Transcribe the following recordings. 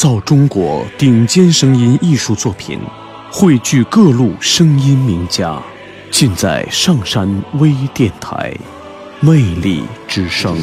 造中国顶尖声音艺术作品，汇聚各路声音名家，尽在上山微电台，魅力之声。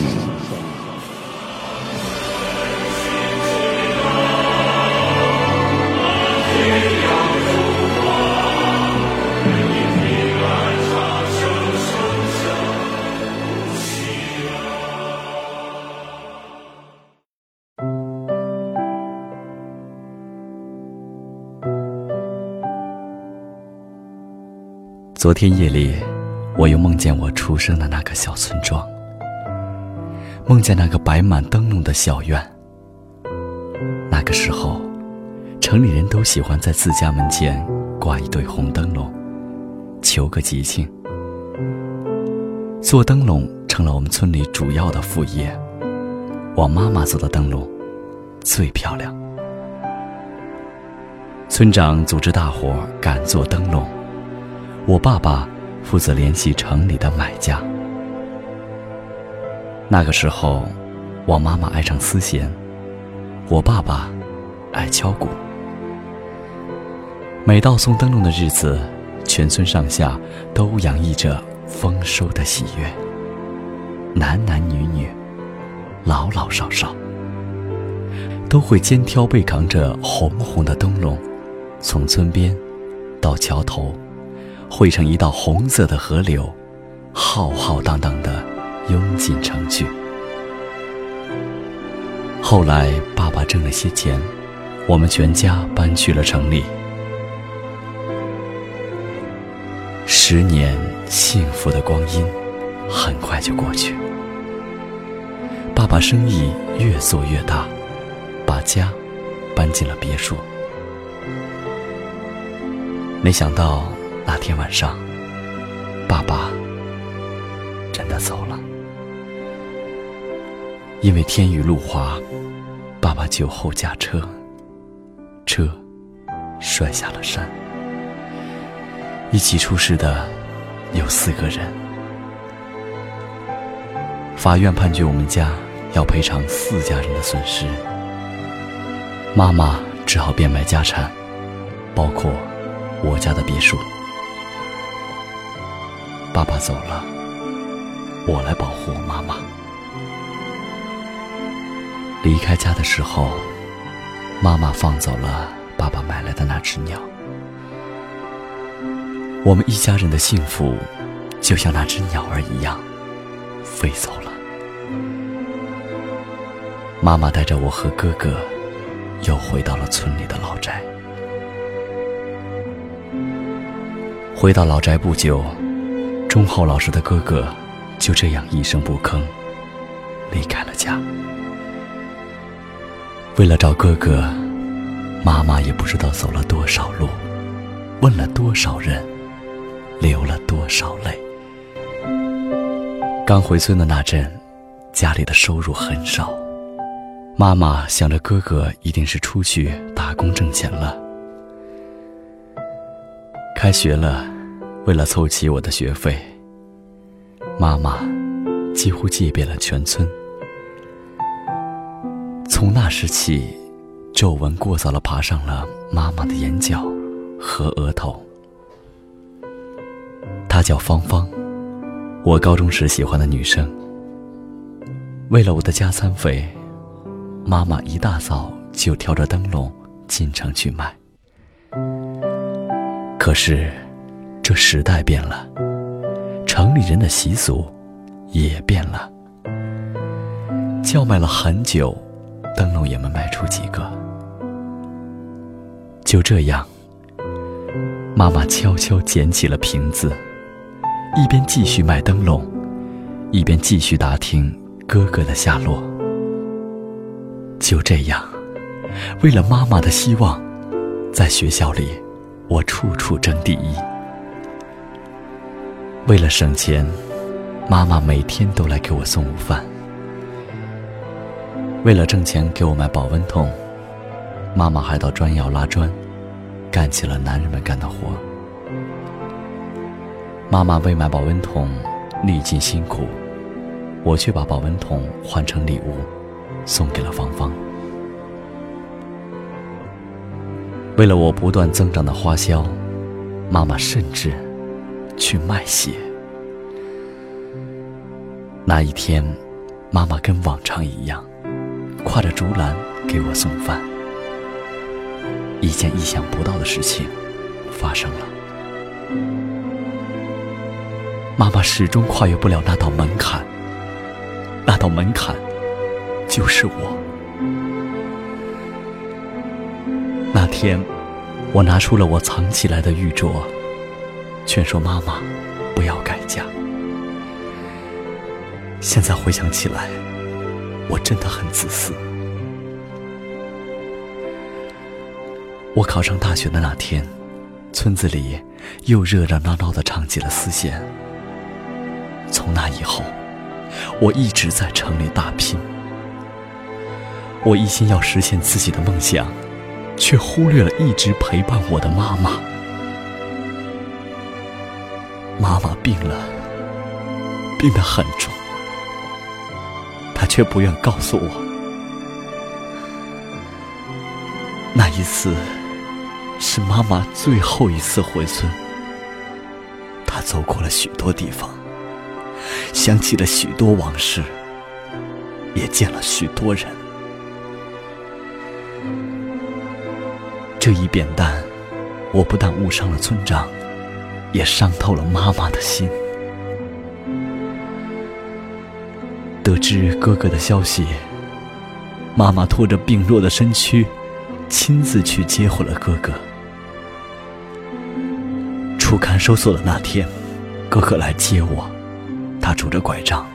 昨天夜里，我又梦见我出生的那个小村庄，梦见那个摆满灯笼的小院。那个时候，城里人都喜欢在自家门前挂一对红灯笼，求个吉庆。做灯笼成了我们村里主要的副业。我妈妈做的灯笼最漂亮。村长组织大伙赶做灯笼。我爸爸负责联系城里的买家。那个时候，我妈妈爱唱丝弦，我爸爸爱敲鼓。每到送灯笼的日子，全村上下都洋溢着丰收的喜悦。男男女女，老老少少，都会肩挑背扛着红红的灯笼，从村边到桥头。汇成一道红色的河流，浩浩荡荡的涌进城去。后来，爸爸挣了些钱，我们全家搬去了城里。十年幸福的光阴，很快就过去。爸爸生意越做越大，把家搬进了别墅。没想到。那天晚上，爸爸真的走了。因为天雨路滑，爸爸酒后驾车，车摔下了山。一起出事的有四个人。法院判决我们家要赔偿四家人的损失。妈妈只好变卖家产，包括我家的别墅。爸爸走了，我来保护我妈妈。离开家的时候，妈妈放走了爸爸买来的那只鸟。我们一家人的幸福，就像那只鸟儿一样，飞走了。妈妈带着我和哥哥，又回到了村里的老宅。回到老宅不久。忠厚老实的哥哥，就这样一声不吭，离开了家。为了找哥哥，妈妈也不知道走了多少路，问了多少人，流了多少泪。刚回村的那阵，家里的收入很少，妈妈想着哥哥一定是出去打工挣钱了。开学了。为了凑齐我的学费，妈妈几乎借遍了全村。从那时起，皱纹过早的爬上了妈妈的眼角和额头。她叫芳芳，我高中时喜欢的女生。为了我的加餐费，妈妈一大早就挑着灯笼进城去卖。可是。这时代变了，城里人的习俗也变了。叫卖了很久，灯笼也没卖出几个。就这样，妈妈悄悄捡起了瓶子，一边继续卖灯笼，一边继续打听哥哥的下落。就这样，为了妈妈的希望，在学校里，我处处争第一。为了省钱，妈妈每天都来给我送午饭。为了挣钱给我买保温桶，妈妈还到砖窑拉砖，干起了男人们干的活。妈妈为买保温桶历尽辛苦，我却把保温桶换成礼物，送给了芳芳。为了我不断增长的花销，妈妈甚至去卖血。那一天，妈妈跟往常一样，挎着竹篮给我送饭。一件意想不到的事情发生了，妈妈始终跨越不了那道门槛，那道门槛就是我。那天，我拿出了我藏起来的玉镯，劝说妈妈不要改嫁。现在回想起来，我真的很自私。我考上大学的那天，村子里又热热闹闹的唱起了丝弦。从那以后，我一直在城里打拼，我一心要实现自己的梦想。却忽略了一直陪伴我的妈妈。妈妈病了，病得很重，她却不愿告诉我。那一次，是妈妈最后一次回村。她走过了许多地方，想起了许多往事，也见了许多人。这一扁担，我不但误伤了村长，也伤透了妈妈的心。得知哥哥的消息，妈妈拖着病弱的身躯，亲自去接回了哥哥。出看守所的那天，哥哥来接我，他拄着拐杖，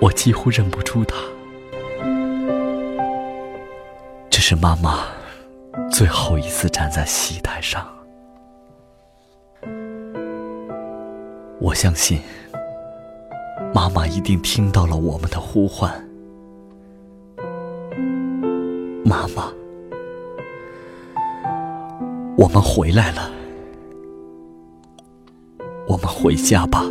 我几乎认不出他。这是妈妈。最后一次站在戏台上，我相信妈妈一定听到了我们的呼唤。妈妈，我们回来了，我们回家吧。